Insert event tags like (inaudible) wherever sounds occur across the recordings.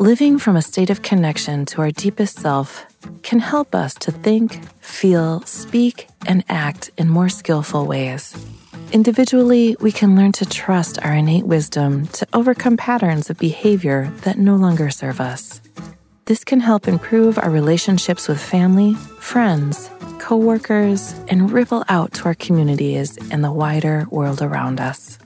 Living from a state of connection to our deepest self can help us to think, feel, speak, and act in more skillful ways. Individually, we can learn to trust our innate wisdom to overcome patterns of behavior that no longer serve us. This can help improve our relationships with family, friends, coworkers, and ripple out to our communities and the wider world around us.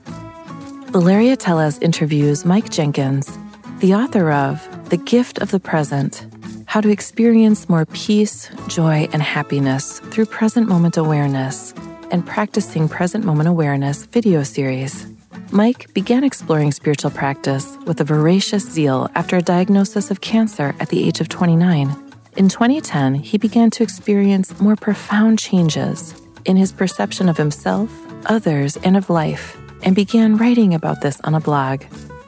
Valeria Teles interviews Mike Jenkins the author of The Gift of the Present How to Experience More Peace, Joy, and Happiness Through Present Moment Awareness and Practicing Present Moment Awareness video series. Mike began exploring spiritual practice with a voracious zeal after a diagnosis of cancer at the age of 29. In 2010, he began to experience more profound changes in his perception of himself, others, and of life, and began writing about this on a blog.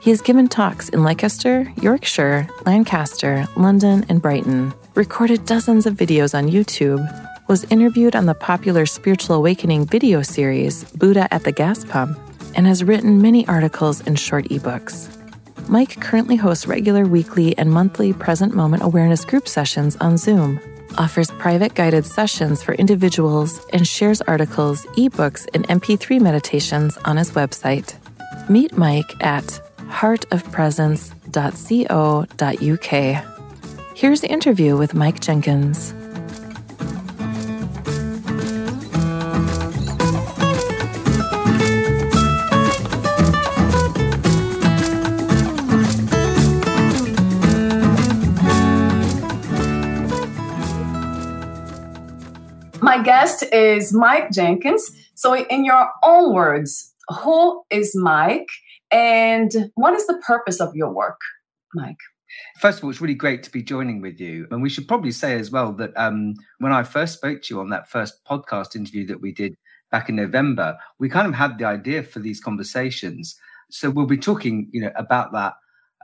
He has given talks in Leicester, Yorkshire, Lancaster, London, and Brighton, recorded dozens of videos on YouTube, was interviewed on the popular Spiritual Awakening video series Buddha at the Gas Pump, and has written many articles and short ebooks. Mike currently hosts regular weekly and monthly present moment awareness group sessions on Zoom, offers private guided sessions for individuals, and shares articles, ebooks, and MP3 meditations on his website. Meet Mike at heartofpresence.co.uk. Here's the interview with Mike Jenkins. My guest is Mike Jenkins. So, in your own words, who is Mike? And what is the purpose of your work, Mike? First of all, it's really great to be joining with you. And we should probably say as well that um, when I first spoke to you on that first podcast interview that we did back in November, we kind of had the idea for these conversations. So we'll be talking, you know, about that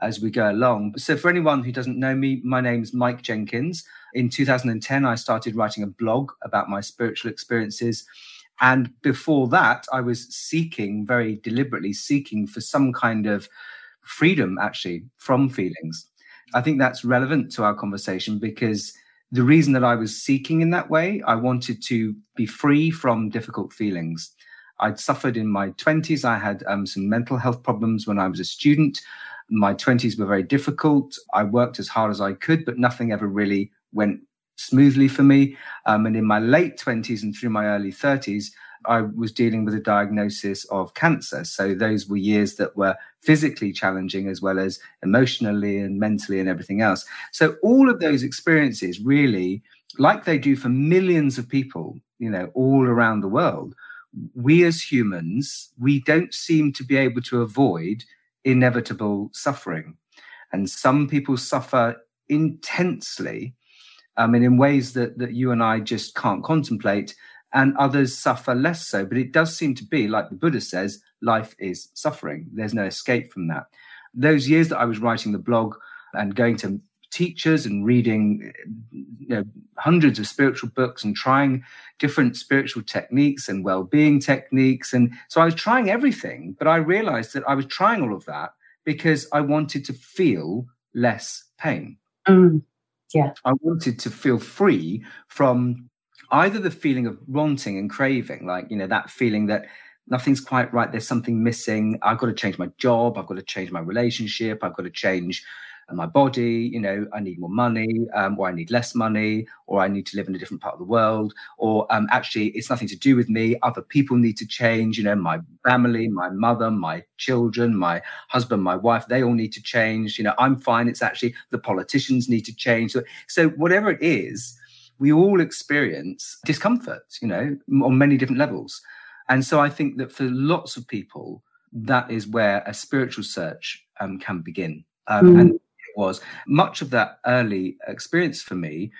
as we go along. So for anyone who doesn't know me, my name is Mike Jenkins. In 2010, I started writing a blog about my spiritual experiences and before that, I was seeking, very deliberately seeking for some kind of freedom actually from feelings. I think that's relevant to our conversation because the reason that I was seeking in that way, I wanted to be free from difficult feelings. I'd suffered in my 20s. I had um, some mental health problems when I was a student. My 20s were very difficult. I worked as hard as I could, but nothing ever really went smoothly for me. Um, and in my late 20s and through my early 30s, I was dealing with a diagnosis of cancer. So those were years that were physically challenging as well as emotionally and mentally and everything else. So all of those experiences really, like they do for millions of people, you know, all around the world, we as humans, we don't seem to be able to avoid inevitable suffering. And some people suffer intensely um, and in ways that that you and I just can't contemplate, and others suffer less so. But it does seem to be like the Buddha says, life is suffering. There's no escape from that. Those years that I was writing the blog and going to teachers and reading you know hundreds of spiritual books and trying different spiritual techniques and well-being techniques and so I was trying everything but I realized that I was trying all of that because I wanted to feel less pain. Mm. Yeah. I wanted to feel free from either the feeling of wanting and craving, like, you know, that feeling that nothing's quite right, there's something missing, I've got to change my job, I've got to change my relationship, I've got to change my body, you know, I need more money, um, or I need less money, or I need to live in a different part of the world, or um, actually it's nothing to do with me. Other people need to change, you know, my family, my mother, my children, my husband, my wife, they all need to change. You know, I'm fine. It's actually the politicians need to change. So, so whatever it is, we all experience discomfort, you know, on many different levels. And so I think that for lots of people, that is where a spiritual search um, can begin. Um, mm. And was much of that early experience for me,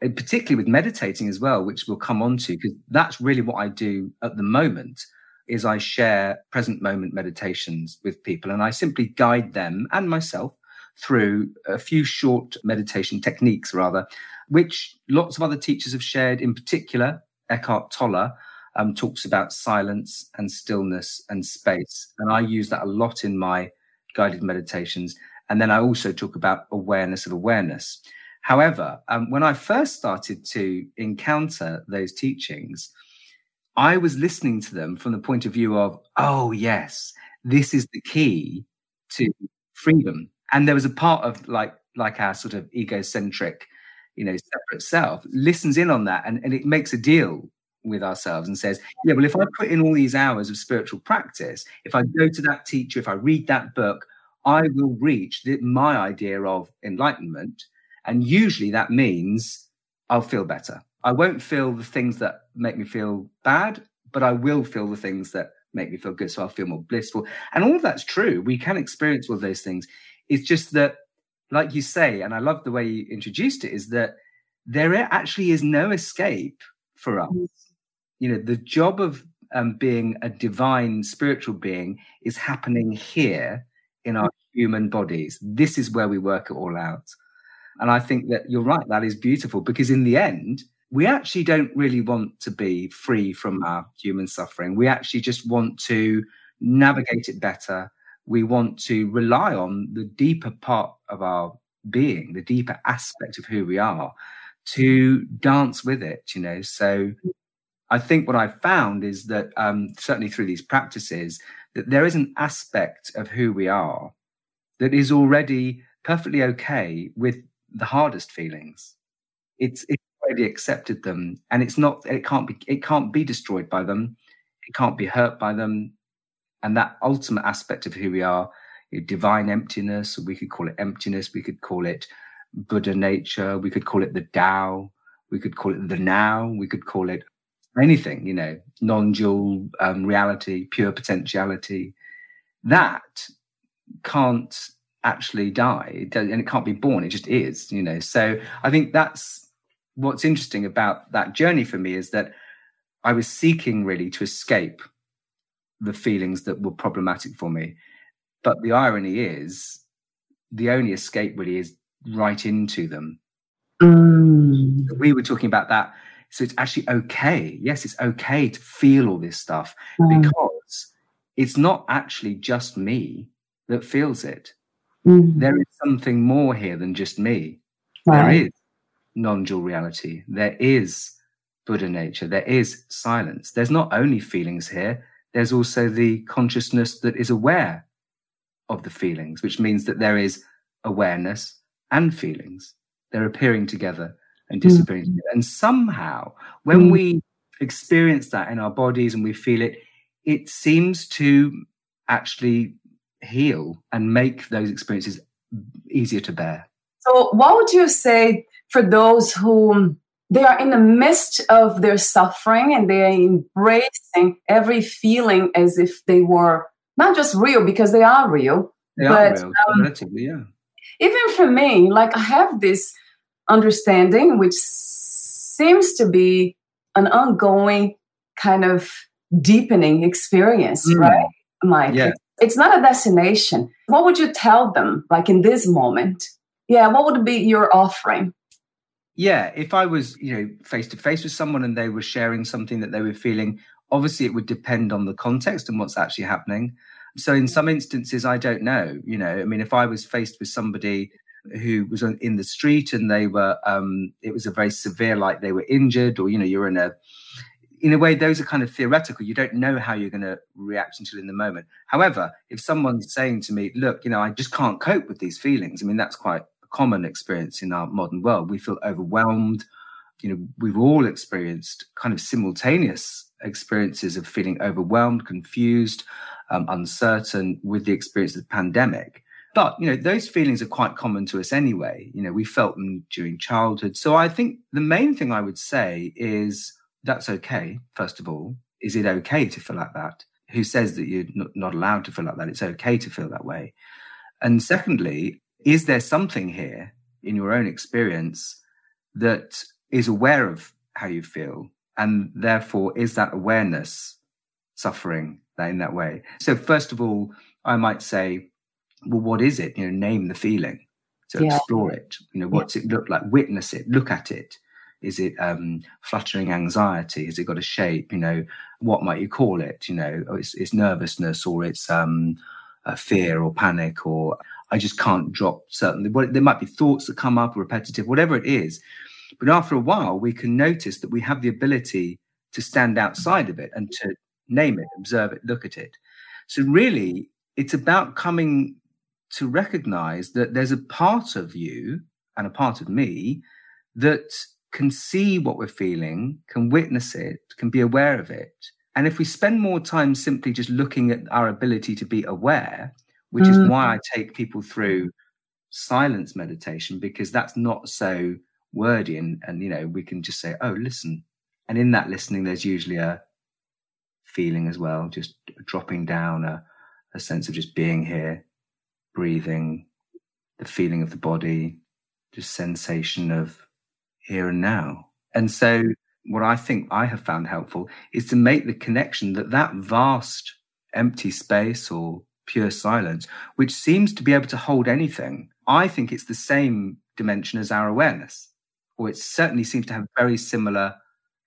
particularly with meditating as well, which we'll come on to, because that's really what I do at the moment is I share present moment meditations with people and I simply guide them and myself through a few short meditation techniques rather, which lots of other teachers have shared. In particular, Eckhart Tolle um, talks about silence and stillness and space. And I use that a lot in my guided meditations. And then I also talk about awareness of awareness. However, um, when I first started to encounter those teachings, I was listening to them from the point of view of, oh, yes, this is the key to freedom. And there was a part of like, like our sort of egocentric, you know, separate self listens in on that and, and it makes a deal with ourselves and says, yeah, well, if I put in all these hours of spiritual practice, if I go to that teacher, if I read that book, I will reach the, my idea of enlightenment. And usually that means I'll feel better. I won't feel the things that make me feel bad, but I will feel the things that make me feel good. So I'll feel more blissful. And all of that's true. We can experience all those things. It's just that, like you say, and I love the way you introduced it, is that there actually is no escape for us. Mm. You know, the job of um, being a divine spiritual being is happening here in our human bodies. This is where we work it all out. And I think that you're right, that is beautiful because in the end, we actually don't really want to be free from our human suffering. We actually just want to navigate it better. We want to rely on the deeper part of our being, the deeper aspect of who we are, to dance with it, you know. So I think what I've found is that um, certainly through these practices, that there is an aspect of who we are that is already perfectly okay with the hardest feelings. It's, it's already accepted them, and it's not. It can't be. It can't be destroyed by them. It can't be hurt by them. And that ultimate aspect of who we are, divine emptiness, we could call it emptiness. We could call it Buddha nature. We could call it the Tao. We could call it the now. We could call it anything, you know, non-dual um, reality, pure potentiality, that can't actually die and it can't be born. It just is, you know. So I think that's what's interesting about that journey for me is that I was seeking really to escape the feelings that were problematic for me. But the irony is, the only escape really is right into them. Mm. We were talking about that so it's actually okay. Yes, it's okay to feel all this stuff mm. because it's not actually just me that feels it. Mm. There is something more here than just me. Right. There is non dual reality. There is Buddha nature. There is silence. There's not only feelings here, there's also the consciousness that is aware of the feelings, which means that there is awareness and feelings. They're appearing together and disappearing. Mm. And somehow, when mm. we experience that in our bodies and we feel it, it seems to actually heal and make those experiences easier to bear. So, what would you say for those who they are in the midst of their suffering and they are embracing every feeling as if they were not just real because they are real, they but are real, um, yeah. Even for me, like I have this understanding, which seems to be an ongoing kind of deepening experience, mm. right, Mike? Yeah. It's not a destination. What would you tell them, like in this moment? Yeah, what would be your offering? Yeah, if I was, you know, face to face with someone and they were sharing something that they were feeling, obviously it would depend on the context and what's actually happening. So in some instances, I don't know. You know, I mean, if I was faced with somebody who was in the street and they were um, it was a very severe like they were injured or you know you're in a in a way, those are kind of theoretical. You don't know how you're going to react until in the moment. However, if someone's saying to me, look, you know, I just can't cope with these feelings, I mean, that's quite a common experience in our modern world. We feel overwhelmed. You know, we've all experienced kind of simultaneous experiences of feeling overwhelmed, confused, um, uncertain with the experience of the pandemic. But, you know, those feelings are quite common to us anyway. You know, we felt them during childhood. So I think the main thing I would say is, that's okay, first of all. Is it okay to feel like that? Who says that you're not allowed to feel like that? It's okay to feel that way. And secondly, is there something here in your own experience that is aware of how you feel? And therefore, is that awareness suffering in that way? So, first of all, I might say, well, what is it? You know, name the feeling. So yeah. explore it. You know, what's yeah. it look like? Witness it. Look at it. Is it um, fluttering anxiety? Has it got a shape? You know, what might you call it? You know, oh, it's, it's nervousness or it's um, fear or panic or I just can't drop certain. Well, there might be thoughts that come up, repetitive, whatever it is. But after a while, we can notice that we have the ability to stand outside of it and to name it, observe it, look at it. So really, it's about coming to recognize that there's a part of you and a part of me that can see what we're feeling, can witness it, can be aware of it. And if we spend more time simply just looking at our ability to be aware, which mm. is why I take people through silence meditation, because that's not so wordy. And, and, you know, we can just say, oh, listen. And in that listening, there's usually a feeling as well, just dropping down, a, a sense of just being here, breathing, the feeling of the body, just sensation of here and now. And so, what I think I have found helpful is to make the connection that that vast empty space or pure silence, which seems to be able to hold anything, I think it's the same dimension as our awareness, or it certainly seems to have very similar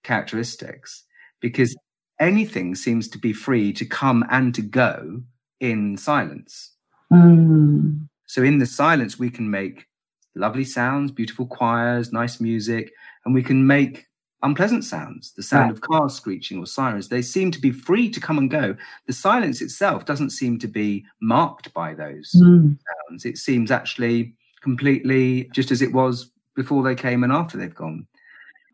characteristics because anything seems to be free to come and to go in silence. Mm. So, in the silence, we can make lovely sounds, beautiful choirs, nice music, and we can make unpleasant sounds, the sound right. of cars screeching or sirens. They seem to be free to come and go. The silence itself doesn't seem to be marked by those mm. sounds. It seems actually completely just as it was before they came and after they've gone.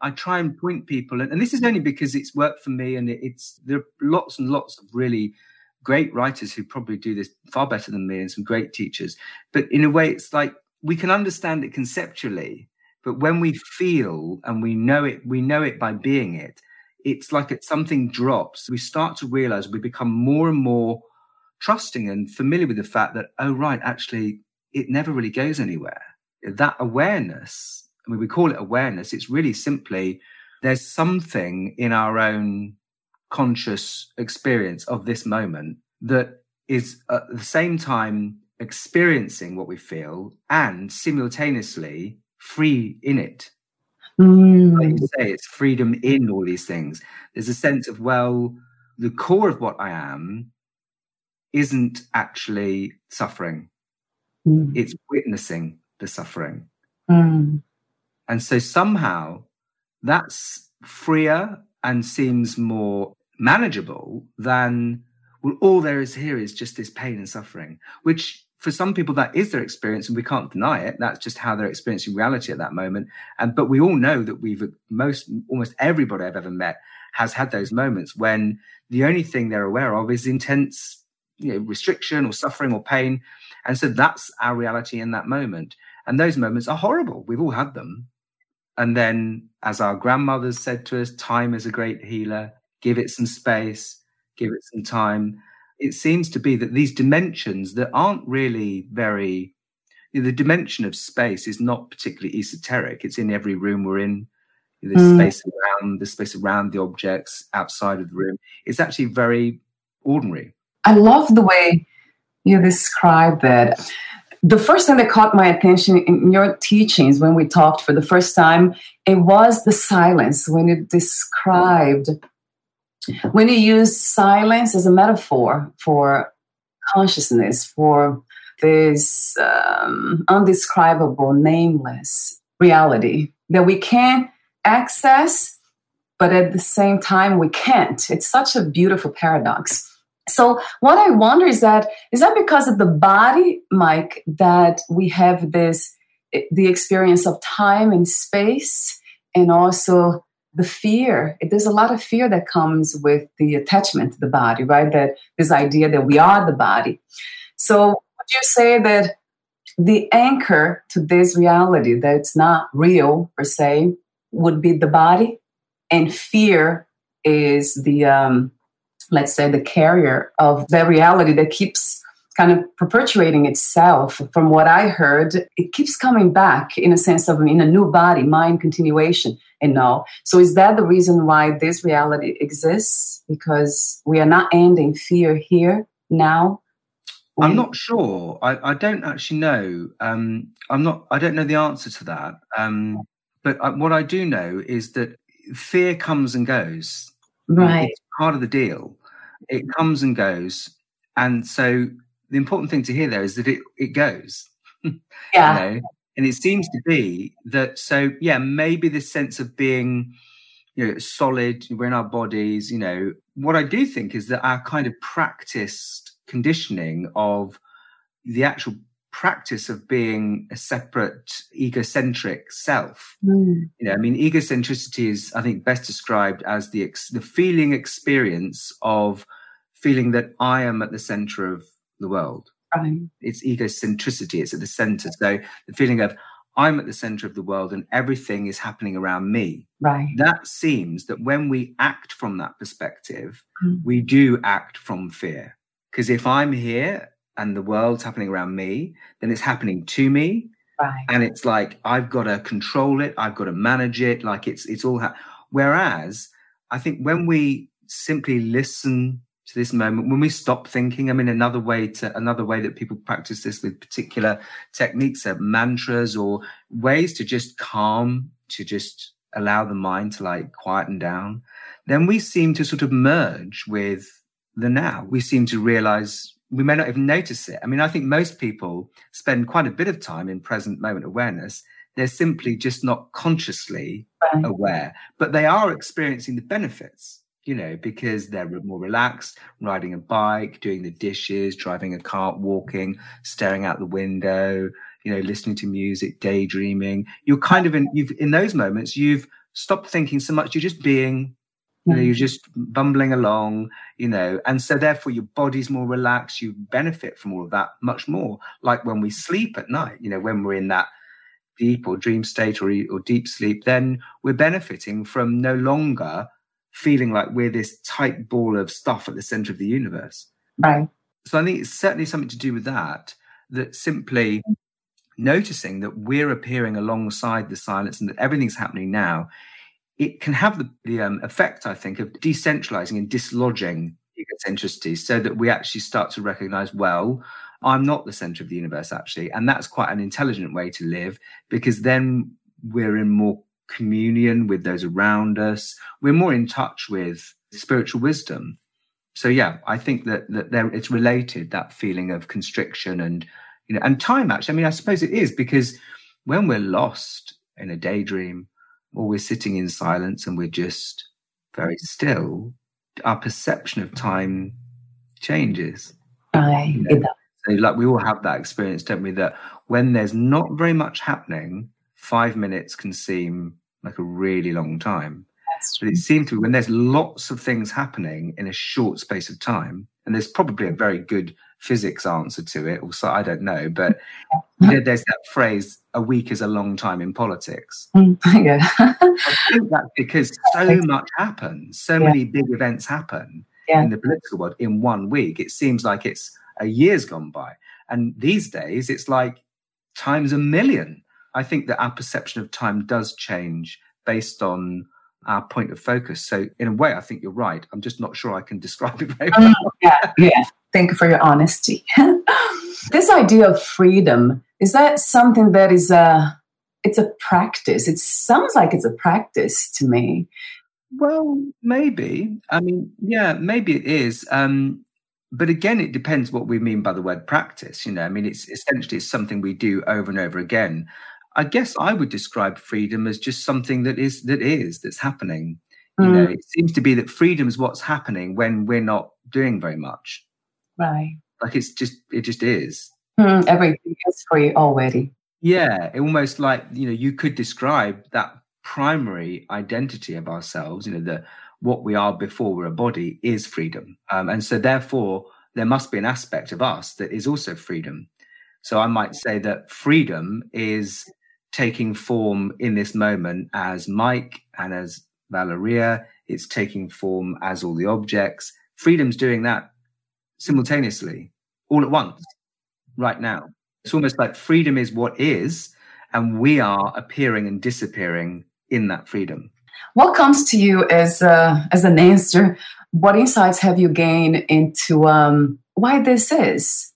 I try and point people, and, this is only because it's worked for me, and it's there are lots and lots of really great writers who probably do this far better than me, and some great teachers. But in a way, it's like we can understand it conceptually, but when we mm. feel and we know it, we know it by being it. It's like it something drops. We start to realize we become more and more trusting and familiar with the fact that, oh, right, actually, it never really goes anywhere. That awareness, I mean, we call it awareness, it's really simply there's something in our own conscious experience of this moment that is at the same time experiencing what we feel and simultaneously free in it. Mm. Like you say, it's freedom in all these things. There's a sense of, well, the core of what I am isn't actually suffering, mm. it's witnessing the suffering. Mm. And so somehow that's freer and seems more manageable than, well, all there is here is just this pain and suffering, which for some people that is their experience and we can't deny it. That's just how they're experiencing reality at that moment. And but we all know that we've most almost everybody i've ever met has had those moments when the only thing they're aware of is intense you know restriction or suffering or pain. And so that's our reality in that moment. And those moments are horrible. We've all had them. And then as our grandmothers said to us time is a great healer. Give it some space. Give it some time it seems to be that these dimensions that aren't really very the dimension of space is not particularly esoteric. It's in every room we're in. The mm. space around the space around the objects outside of the room. It's actually very ordinary. I love the way you describe that the first thing that caught my attention in your teachings when we talked for the first time it was the silence when you described when you use silence as a metaphor for consciousness, for this um, undescribable, nameless reality that we can't access but at the same time we can't. It's such a beautiful paradox. So what I wonder is that is that because of the body, Mike, that we have this the experience of time and space and also the fear there's a lot of fear that comes with the attachment to the body right? That this idea that we are the body. So would you say that the anchor to this reality that it's not real per se would be the body? And fear is the um, let's say the carrier of the reality that keeps kind of perpetuating itself. From what i heard it keeps coming back in a sense of in a new body mind continuation and no so is that the reason why this reality exists? Because we are not ending fear here now? I'm not sure. I, I don't actually know. Um, i'm not i don't know the answer to that. Um, but I, what i do know is that fear comes and goes. Right. It's part of the deal. It comes and goes. And so the important thing to hear there is that it it goes. (laughs) Yeah. you know? And it seems to be that so yeah, maybe this sense of being you know solid, we're in our bodies, you know. What I do think is that our kind of practiced conditioning of the actual practice of being a separate egocentric self mm. you know i mean egocentricity is i think best described as the ex- the feeling experience of feeling that i am at the center of the world. Right. It's egocentricity, it's at the center. So the feeling of I'm at the center of the world and everything is happening around me. Right. That seems that when we act from that perspective, mm. we do act from fear. Because if I'm here and the world's happening around me, then it's happening to me. Right. And it's like I've got to control it, I've got to manage it, like it's it's all ha- whereas I think when we simply listen to this moment when we stop thinking i mean another way to another way that people practice this with particular techniques are mantras or ways to just calm to just allow the mind to like quieten down. Then we seem to sort of merge with the now. We seem to realize we may not even notice it. I mean i think most people spend quite a bit of time in present moment awareness. They're simply just not consciously aware but they are experiencing the benefits you know, because they're more relaxed, riding a bike, doing the dishes, driving a cart, walking, staring out the window, you know, listening to music, daydreaming. You're kind of in you've in those moments, you've stopped thinking so much, you're just being you know, you're mm-hmm. just bumbling along, you know, and so therefore your body's more relaxed. You benefit from all of that much more. Like when we sleep at night, you know, when we're in that deep or dream state or, or deep sleep, then we're benefiting from no longer feeling like we're this tight ball of stuff at the center of the universe. Right. So I think it's certainly something to do with that, that simply noticing that we're appearing alongside the silence and that everything's happening now, it can have the, the um, effect, I think, of decentralizing and dislodging egocentricity so that we actually start to recognize, well, I'm not the center of the universe, actually. And that's quite an intelligent way to live because then we're in more communion with those around us. We're more in touch with spiritual wisdom. So yeah, I think that that there it's related that feeling of constriction and you know and time actually. I mean, I suppose it is because when we're lost in a daydream or we're sitting in silence and we're just very still, our perception of time changes. Right. You know? So like we all have that experience, don't we? That when there's not very much happening, five minutes can seem like a really long time. But it seems to be when there's lots of things happening in a short space of time, and there's probably a very good physics answer to it, also I don't know, but (laughs) you know, there's that phrase, a week is a long time in politics. Mm, (laughs) yeah. I think that's because (laughs) so much happens, so yeah. many big events happen yeah. in the political world in one week. It seems like it's a year's gone by. And these days it's like times a million. I think that our perception of time does change based on our point of focus. So, in a way, I think you're right. I'm just not sure I can (laughs) describe it very well. Um, yeah, yeah. Thank you for your honesty. (laughs) this idea of freedom is that something that is a it's a practice. It sounds like it's a practice to me. Well, maybe. I mean, yeah, maybe it is. Um, but again, it depends what we mean by the word practice. You know, I mean, it's essentially it's something we do over and over again. I guess I would describe freedom as just something that is that is that's happening. You know, it seems to be that freedom is what's happening when we're not doing very much. Right. Like it's just, it just is. Mm, everything is free already. Yeah, almost like you know, you could describe that primary identity of ourselves. You know, the what we are before we're a body is freedom, um, and so therefore there must be an aspect of us that is also freedom. So I might say that freedom is taking form in this moment as Mike and as Valeria. It's taking form as all the objects. Freedom's doing that simultaneously, all at once, right now. It's almost like freedom is what is, and we are appearing and disappearing in that freedom. What comes to you as uh, as an answer? What insights have you gained into um, why this is?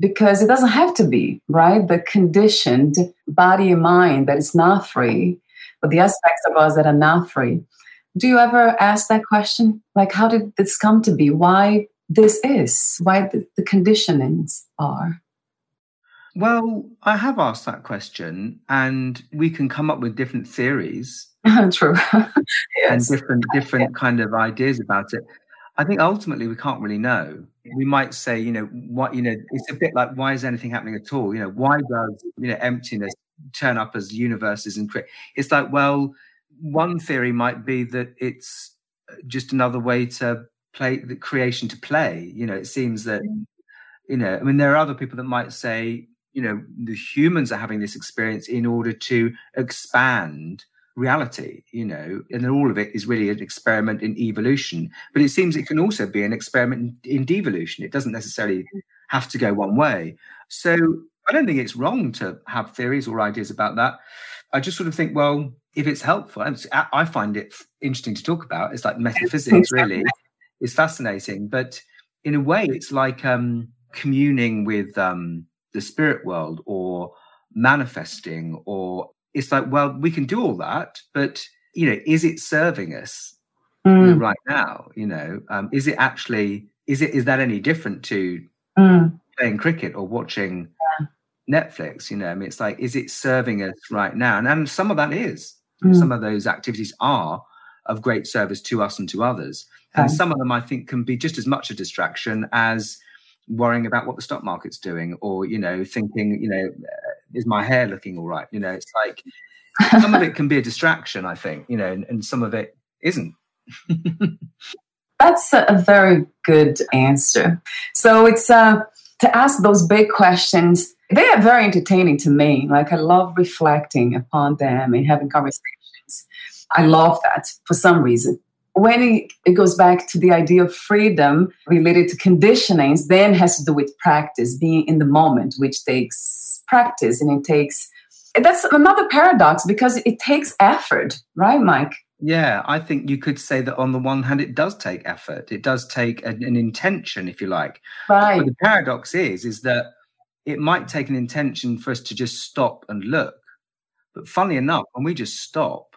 Because it doesn't have to be right. The conditioned body and mind that is not free, but the aspects of us that are not free. Do you ever ask that question? Like, how did this come to be? Why this is? Why the, the conditionings are? Well, I have asked that question, and we can come up with different theories. (laughs) True. (laughs) yes. And different different kind of ideas about it. I think ultimately we can't really know. We might say, you know, what you know, it's a bit like why is anything happening at all? You know, why does you know emptiness turn up as universes and create? It's like, well, one theory might be that it's uh, just another way to play the creation to play. You know, it seems that you know, I mean, there are other people that might say you know the humans are having this experience in order to expand reality you know and then all of it is really an experiment in evolution. But it seems it can also be an experiment in, in devolution. It doesn't necessarily have to go one way. So i don't think it's wrong to have theories or ideas about that. I just sort of think well if it's helpful i find it interesting to talk about it's like metaphysics really it's fascinating. But in a way it's like um communing with um the spirit world or manifesting or it's like well we can do all that but you know is it serving us mm. you know, right now you know um, is it actually is it is that any different to mm. playing cricket or watching yeah. netflix you know i mean it's like is it serving us right now and, and some of that is mm. some of those activities are of great service to us and to others and some of them i think can be just as much a distraction as worrying about what the stock market's doing or you know thinking you know is my hair looking all right? You know it's like (laughs) some of it can be a distraction i think you know and, and some of it isn't. (laughs) That's a very good answer. So it's uh to ask those big questions they are very entertaining to me. Like i love reflecting upon them and having conversations. I love that for some reason. When it, goes back to the idea of freedom related to conditionings, then has to do with practice, being in the moment, which takes practice and it takes that's another paradox because it takes effort, right, Mike? Yeah, I think you could say that on the one hand, it does take effort. It does take an, an intention, if you like. Right. But the paradox is, is that it might take an intention for us to just stop and look. But funny enough, when we just stop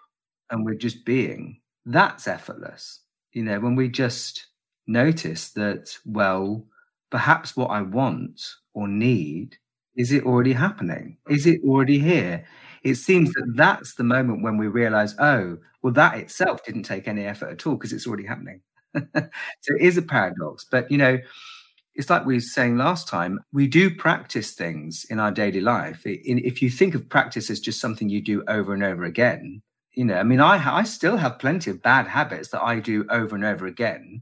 and we're just being, that's effortless. You know, when we just notice that, well, perhaps what I want or need is it already happening? Is it already here? It seems that that's the moment when we realize, oh, well, that itself didn't take any effort at all because it's already happening. (laughs) so it is a paradox. But, you know, it's like we were saying last time, we do practice things in our daily life. If you think of practice as just something you do over and over again, you know, I mean, I I still have plenty of bad habits that I do over and over again,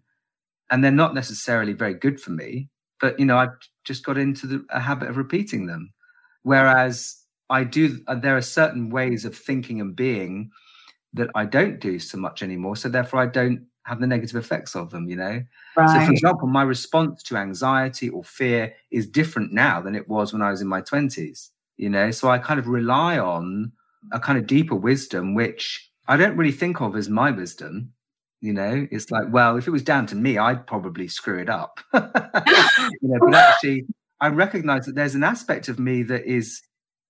and they're not necessarily very good for me. But you know, I've just got into the, a habit of repeating them. Whereas I do, uh, there are certain ways of thinking and being that I don't do so much anymore. So therefore, I don't have the negative effects of them. You know. Right. So, for example, my response to anxiety or fear is different now than it was when I was in my twenties. You know, so I kind of rely on a kind of deeper wisdom, which I don't really think of as my wisdom. You know, it's like, well, if it was down to me, I'd probably screw it up. (laughs) you know, but (laughs) actually, I recognize that there's an aspect of me that is,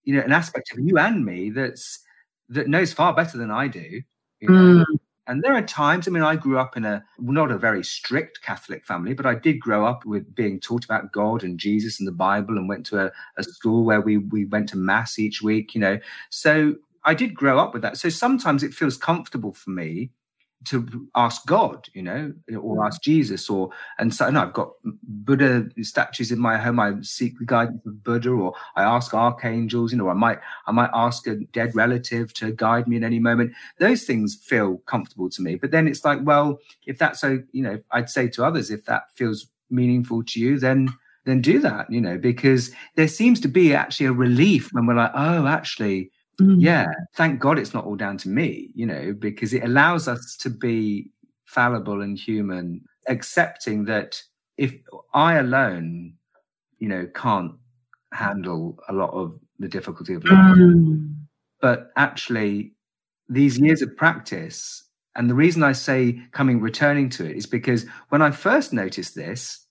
you know, an aspect of you and me that's that knows far better than I do. You know? mm. And there are times, I mean, I grew up in a not a very strict Catholic family, but I did grow up with being taught about God and Jesus and the Bible and went to a, a school where we we went to mass each week, you know. So I did grow up with that. So sometimes it feels comfortable for me to ask God, you know, or mm. ask Jesus, or and so no, I've got Buddha statues in my home. I seek the guidance of Buddha, or I ask archangels, you know, I might I might ask a dead relative to guide me in any moment. Those things feel comfortable to me. But then it's like, well, if that's so, you know, I'd say to others, if that feels meaningful to you, then then do that, you know, because there seems to be actually a relief when we're like, oh, actually, Mm. Yeah, thank God it's not all down to me, you know, because it allows us to be fallible and human, accepting that if I alone, you know, can't handle a lot of the difficulty of life, mm. but actually these years of practice, and the reason I say coming returning to it is because when I first noticed this,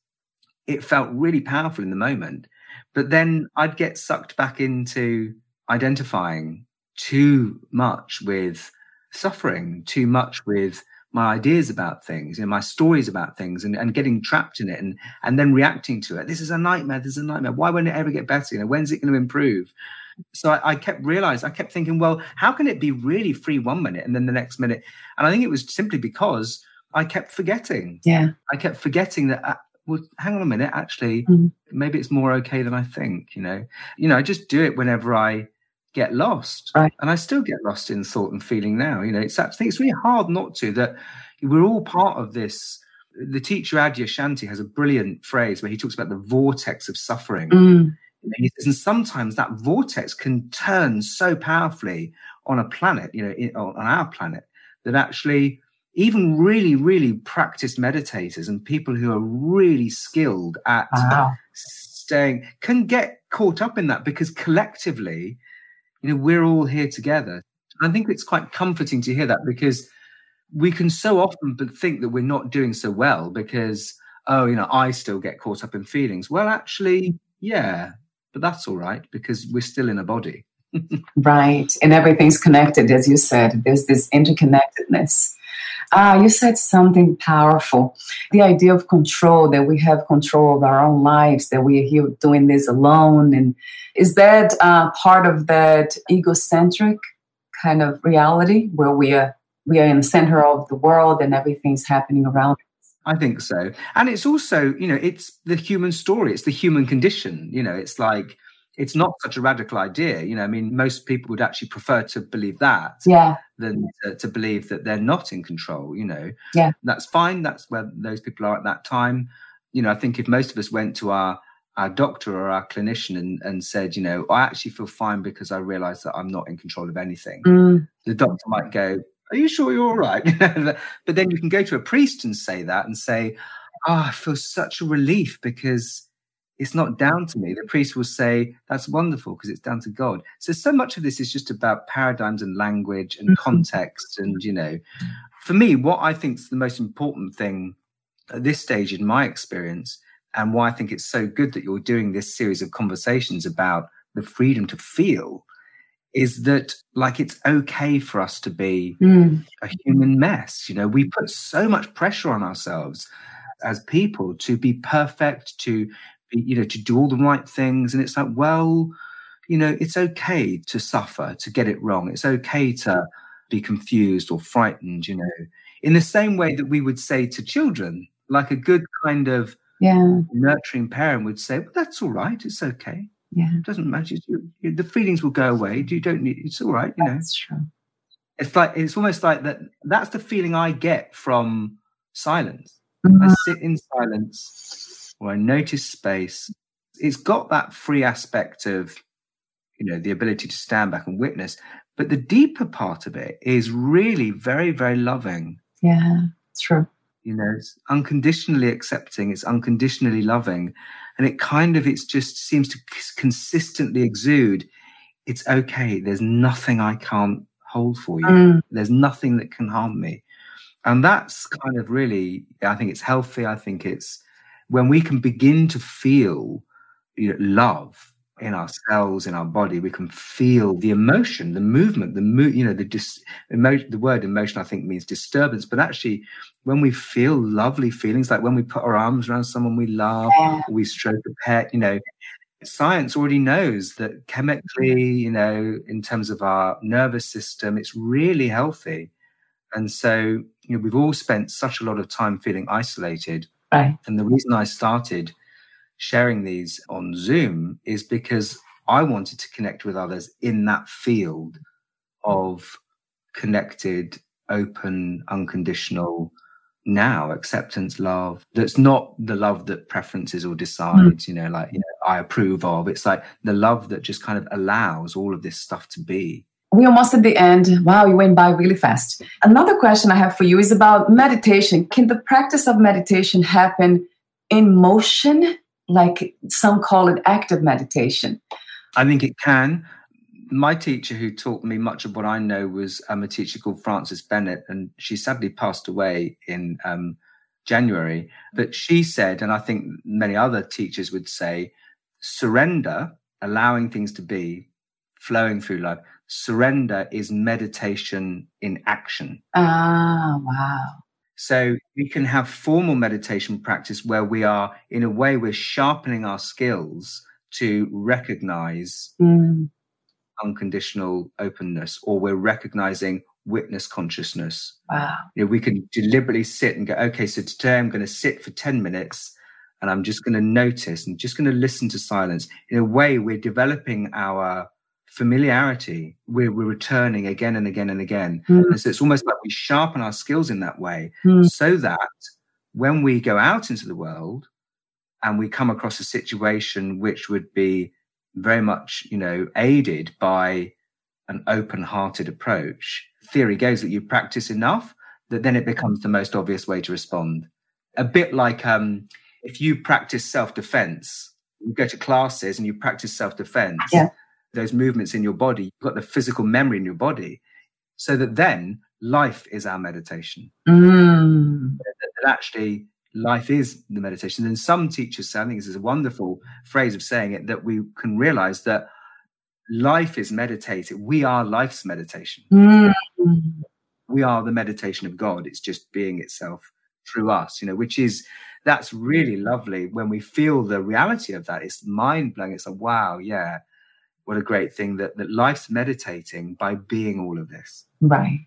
it felt really powerful in the moment. But then I'd get sucked back into identifying too much with suffering, too much with my ideas about things, you know, my stories about things, and, and getting trapped in it, and and then reacting to it. This is a nightmare. This is a nightmare. Why won't it ever get better? You know, when's it going to improve? So I, I kept realizing, I kept thinking, well, how can it be really free one minute and then the next minute? And I think it was simply because I kept forgetting. Yeah, I kept forgetting that. Uh, well, hang on a minute. Actually, mm. maybe it's more okay than I think. You know, you know, I just do it whenever I get lost. Right. And I still get lost in thought and feeling now. You know, it's I think it's really hard not to that we're all part of this. The teacher Adyashanti has a brilliant phrase where he talks about the vortex of suffering. Mm. And, says, and sometimes that vortex can turn so powerfully on a planet, you know, on our planet, that actually even really, really practiced meditators and people who are really skilled at wow. staying can get caught up in that because collectively you know we're all here together. I think it's quite comforting to hear that because we can so often think that we're not doing so well because oh you know i still get caught up in feelings. Well actually yeah but that's all right because we're still in a body right and everything's connected as you said there's this interconnectedness Ah, you said something powerful. The idea of control, that we have control of our own lives, that we are here doing this alone. And is that uh, part of that egocentric kind of reality where we are we are in the center of the world and everything's happening around us? I think so. And it's also, you know, it's the human story, it's the human condition. You know, it's like it's not such a radical idea. You know, I mean, most people would actually prefer to believe that yeah. than to, to, believe that they're not in control. You know, yeah, that's fine. That's where those people are at that time. You know, I think if most of us went to our our doctor or our clinician and, and said, you know, I actually feel fine because I realize that I'm not in control of anything, mm. the doctor might go, Are you sure you're all right? (laughs) but then you can go to a priest and say that and say, Oh, I feel such a relief because it's not down to me. The priest will say, That's wonderful because it's down to God. So, so much of this is just about paradigms and language and mm-hmm. context. And, you know, for me, what I think is the most important thing at this stage in my experience, and why I think it's so good that you're doing this series of conversations about the freedom to feel, is that like it's okay for us to be mm. a human mess. You know, we put so much pressure on ourselves as people to be perfect, to you know, to do all the right things. And it's like, well, you know, it's okay to suffer, to get it wrong. It's okay to be confused or frightened, you know, in the same way that we would say to children, like a good kind of yeah. nurturing parent would say, well, that's all right. It's okay. Yeah. It doesn't matter. You, the feelings will go away. You don't need, it's all right. You know, that's true. It's like, it's almost like that. That's the feeling I get from silence. Mm-hmm. I sit in silence or I notice space, it's got that free aspect of, you know, the ability to stand back and witness. But the deeper part of it is really very, very loving. Yeah, it's true. You know, it's unconditionally accepting, it's unconditionally loving. And it kind of, it's just seems to consistently exude it's okay. There's nothing I can't hold for you. Mm. There's nothing that can harm me. And that's kind of really, I think it's healthy. I think it's when we can begin to feel you know, love in ourselves, in our body, we can feel the emotion, the movement, the mo- you know, the dis- emo- the word emotion I think means disturbance, but actually when we feel lovely feelings, like when we put our arms around someone we love, we stroke a pet, you know, science already knows that chemically, you know, in terms of our nervous system, it's really healthy. And so you know, we've all spent such a lot of time feeling isolated. Right. And the reason I started sharing these on Zoom is because I wanted to connect with others in that field of connected, open, unconditional now acceptance love that's not the love that preferences or decides mm. you know like you know i approve of it's like the love that just kind of allows all of this stuff to be we're almost at the end. Wow, you went by really fast. Another question I have for you is about meditation. Can the practice of meditation happen in motion? Like some call it active meditation. I think it can. My teacher, who taught me much of what I know, was um, a teacher called Frances Bennett, and she sadly passed away in um, January. But she said, and I think many other teachers would say, surrender, allowing things to be, flowing through life surrender is meditation in action. Ah, wow. So we can have formal meditation practice where we are, in a way, we're sharpening our skills to recognize mm. unconditional openness, or we're recognizing witness consciousness. Wow. You know, we can deliberately sit and go, okay, so today I'm going to sit for 10 minutes and I'm just going to notice and just going to listen to silence. In a way, we're developing our familiarity, we're, we're returning again and again and again. Mm. And so it's almost like we sharpen our skills in that way mm. so that when we go out into the world and we come across a situation which would be very much, you know, aided by an open hearted approach, theory goes that you practice enough that then it becomes the most obvious way to respond. A bit like um, if you practice self defense, you go to classes and you practice self defense. Yeah those movements in your body, you've got the physical memory in your body, so that then life is our meditation. Mm. That, that actually life is the meditation. And some teachers say, I think this is a wonderful phrase of saying it, that we can realize that life is meditated. We are life's meditation. Mm. We are the meditation of God. It's just being itself through us, you know, which is that's really lovely when we feel the reality of that. It's mind blowing. It's like, wow, yeah, what a great thing that, that life's meditating by being all of this. Right.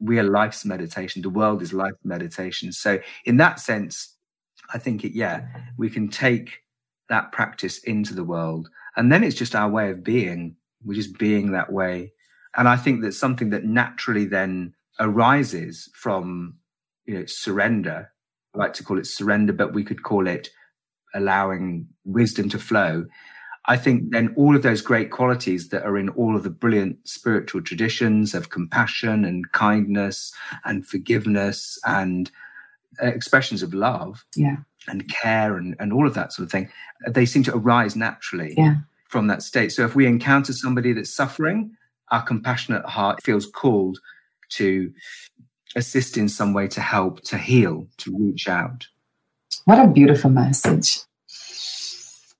We are life's meditation. The world is life's meditation. So, in that sense, I think it, yeah, we can take that practice into the world. And then it's just our way of being. We're just being that way. And I think that's something that naturally then arises from, you know, surrender. I like to call it surrender, but we could call it allowing wisdom to flow I think then all of those great qualities that are in all of the brilliant spiritual traditions of compassion and kindness and forgiveness and expressions of love yeah. and care and, and all of that sort of thing, they seem to arise naturally yeah. from that state. So if we encounter somebody that's suffering, our compassionate heart feels called to assist in some way to help, to heal, to reach out. What a beautiful message.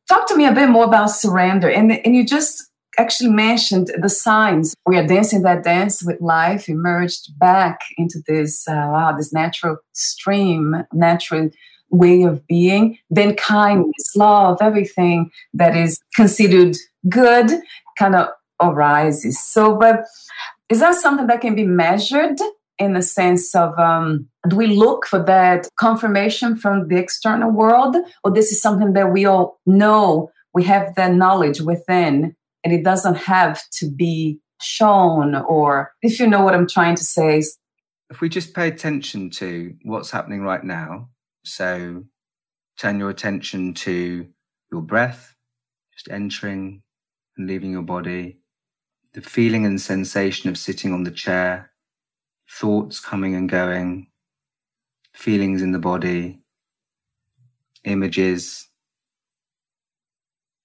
Talk to me a bit more about surrender. And, and you just actually mentioned the signs. We are dancing that dance with life, emerged back into this, uh, wow, this natural stream, natural way of being. Then kindness, love, everything that is considered good kind of arises. So, but is that something that can be measured in the sense of um, do we look for that confirmation from the external world or this is something that we all know we have that knowledge within and it doesn't have to be shown or if you know what i'm trying to say. If we just pay attention to what's happening right now so turn your attention to your breath just entering and leaving your body the feeling and sensation of sitting on the chair thoughts coming and going, feelings in the body, images,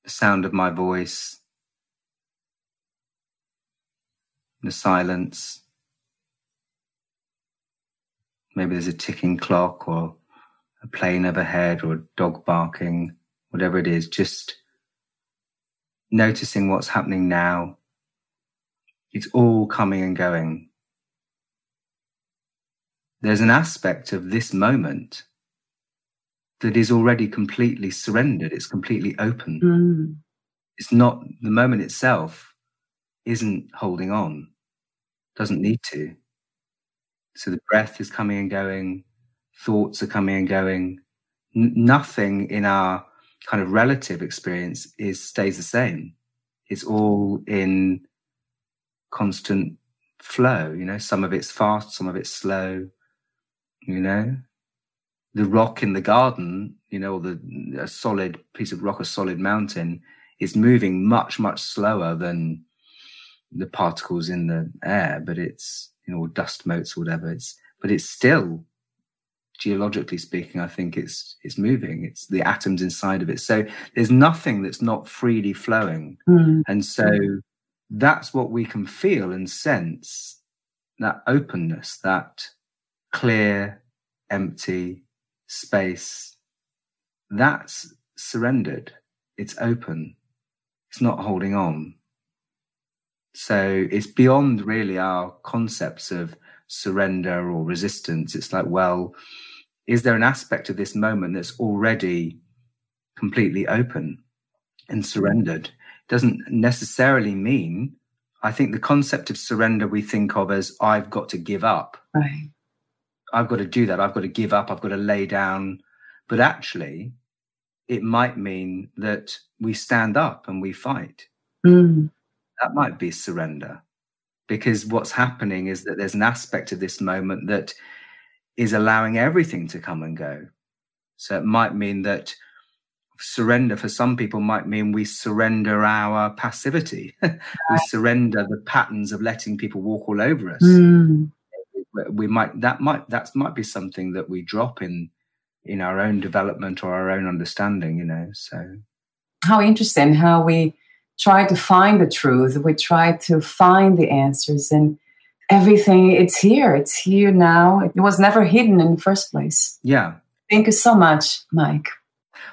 the sound of my voice, the silence. Maybe there's a ticking clock or a plane overhead or a dog barking, whatever it is, just noticing what's happening now. It's all coming and going there's an aspect of this moment that is already completely surrendered. It's completely open. Mm. It's not the moment itself isn't holding on, doesn't need to. So the breath is coming and going, thoughts are coming and going. N- nothing in our kind of relative experience is stays the same. It's all in constant flow. You know, some of it's fast, some of it's slow. You know, the rock in the garden, you know, the a solid piece of rock, a solid mountain, is moving much much slower than the particles in the air, but it's you know dust motes or whatever. It's but it's still geologically speaking, I think it's it's moving. It's the atoms inside of it. So there's nothing that's not freely flowing, mm. and so that's what we can feel and sense. That openness, that clear, empty space, that's surrendered. It's open. It's not holding on. So it's beyond really our concepts of surrender or resistance. It's like, well, is there an aspect of this moment that's already completely open and surrendered? Doesn't necessarily mean, I think the concept of surrender we think of as I've got to give up. Right. I've got to do that. I've got to give up. I've got to lay down. But actually, it might mean that we stand up and we fight. Mm. That might be surrender. Because what's happening is that there's an aspect of this moment that is allowing everything to come and go. So it might mean that surrender for some people might mean we surrender our passivity. (laughs) we surrender the patterns of letting people walk all over us. Mm we might that might that might be something that we drop in in our own development or our own understanding you know so. How interesting how we try to find the truth. We try to find the answers and everything it's here. It's here now. It was never hidden in the first place. Yeah. Thank you so much mike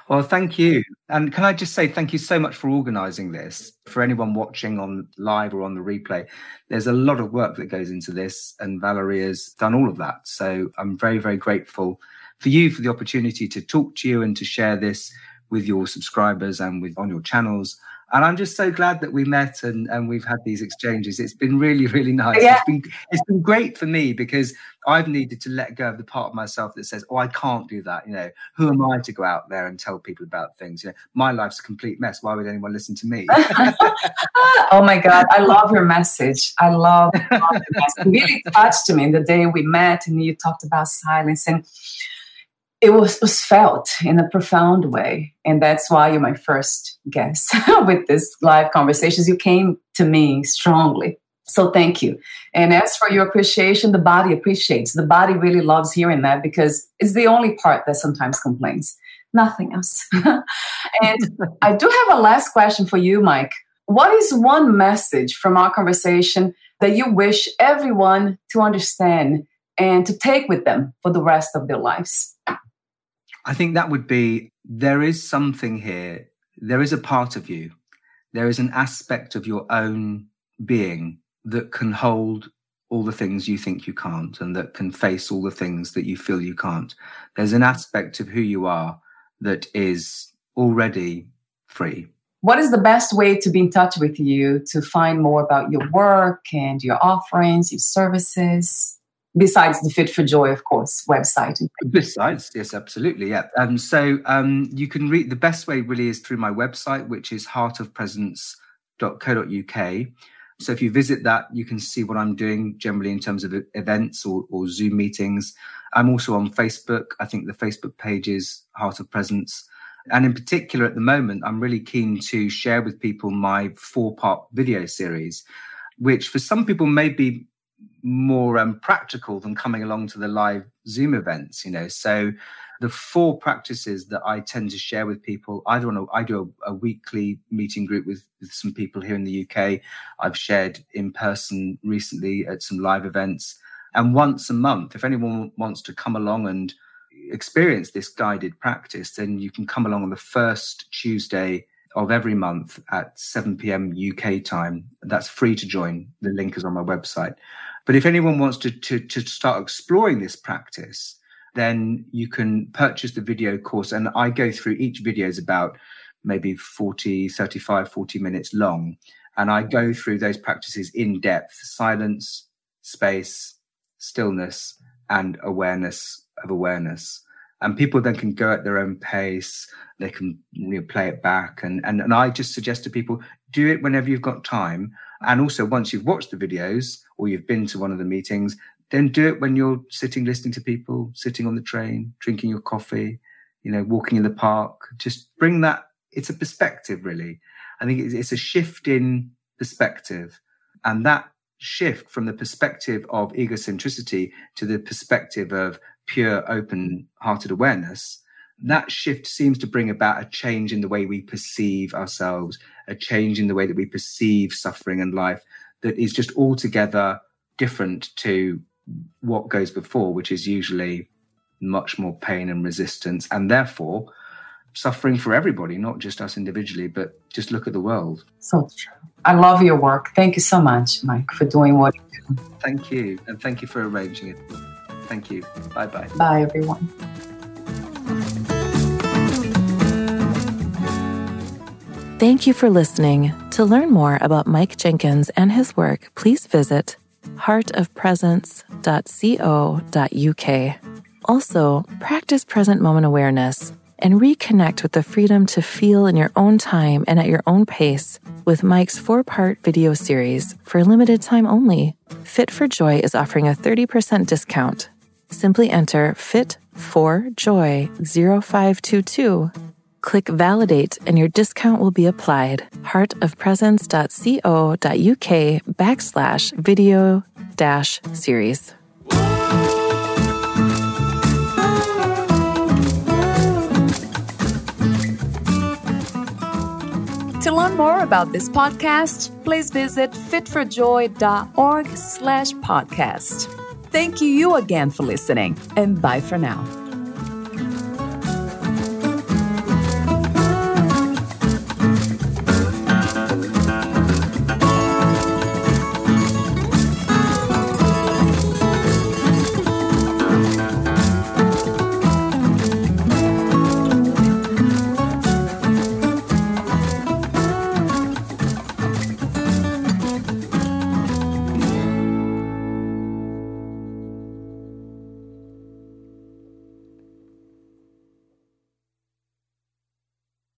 well, thank you. And can I just say thank you so much for organizing this? For anyone watching on live or on the replay, there's a lot of work that goes into this, and Valerie has done all of that. So I'm very, very grateful for you for the opportunity to talk to you and to share this with your subscribers and with on your channels. And I'm just so glad that we met and, and we've had these exchanges. It's been really, really nice. Yeah. It's been it's been great for me because I've needed to let go of the part of myself that says, Oh, I can't do that. You know, who am I to go out there and tell people about things? You know, my life's a complete mess. Why would anyone listen to me? (laughs) oh my God. I love your message. I love, love the message. It really touched me the day we met and you talked about silence and it was, was felt in a profound way. And that's why you're my first guest (laughs) with this live conversations. You came to me strongly. So thank you. And as for your appreciation, the body appreciates. The body really loves hearing that because it's the only part that sometimes complains, nothing else. (laughs) and I do have a last question for you, Mike. What is one message from our conversation that you wish everyone to understand and to take with them for the rest of their lives? I think that would be there is something here. There is a part of you. There is an aspect of your own being that can hold all the things you think you can't and that can face all the things that you feel you can't. There's an aspect of who you are that is already free. What is the best way to be in touch with you to find more about your work and your offerings, your services? Besides the Fit for Joy, of course, website. Besides, yes, absolutely, yeah. Um, so um, you can read the best way really is through my website, which is heartofpresence.co.uk. So if you visit that, you can see what I'm doing generally in terms of events or, or Zoom meetings. I'm also on Facebook. I think the Facebook page is Heart of Presence. And in particular, at the moment, I'm really keen to share with people my four part video series, which for some people may be more um, practical than coming along to the live Zoom events, you know. So the four practices that I tend to share with people, either on a, I do a, a weekly meeting group with, with some people here in the UK. I've shared in person recently at some live events. And once a month, if anyone wants to come along and experience this guided practice, then you can come along on the first Tuesday of every month at 7 p.m. UK time. That's free to join. The link is on my website. But if anyone wants to, to, to start exploring this practice, then you can purchase the video course. And I go through each video is about maybe 40, 35, 40 minutes long. And I go through those practices in depth silence, space, stillness and awareness of awareness. And people then can go at their own pace. They can you know, play it back. And, and, and I just suggest to people do it whenever you've got time. And also, once you've watched the videos or you've been to one of the meetings, then do it when you're sitting listening to people, sitting on the train, drinking your coffee, you know, walking in the park. Just bring that. It's a perspective, really. I think it's a shift in perspective. And that shift from the perspective of egocentricity to the perspective of pure open hearted awareness, that shift seems to bring about a change in the way we perceive ourselves, a change in the way that we perceive suffering and life that is just altogether different to what goes before, which is usually much more pain and resistance, and therefore suffering for everybody, not just us individually, but just look at the world. So true. I love your work. Thank you so much, Mike, for doing what you do. Thank you. And thank you for arranging it. Thank you. Bye bye. Bye, everyone. Thank you for listening. To learn more about Mike Jenkins and his work, please visit heartofpresence.co.uk. Also, practice present moment awareness and reconnect with the freedom to feel in your own time and at your own pace with Mike's four part video series for a limited time only. Fit for Joy is offering a 30% discount. Simply enter FIT for Joy 0522. Click validate and your discount will be applied. Heartofpresence.co.uk backslash video dash series. To learn more about this podcast, please visit fitforjoy.org slash podcast. Thank you again for listening, and bye for now.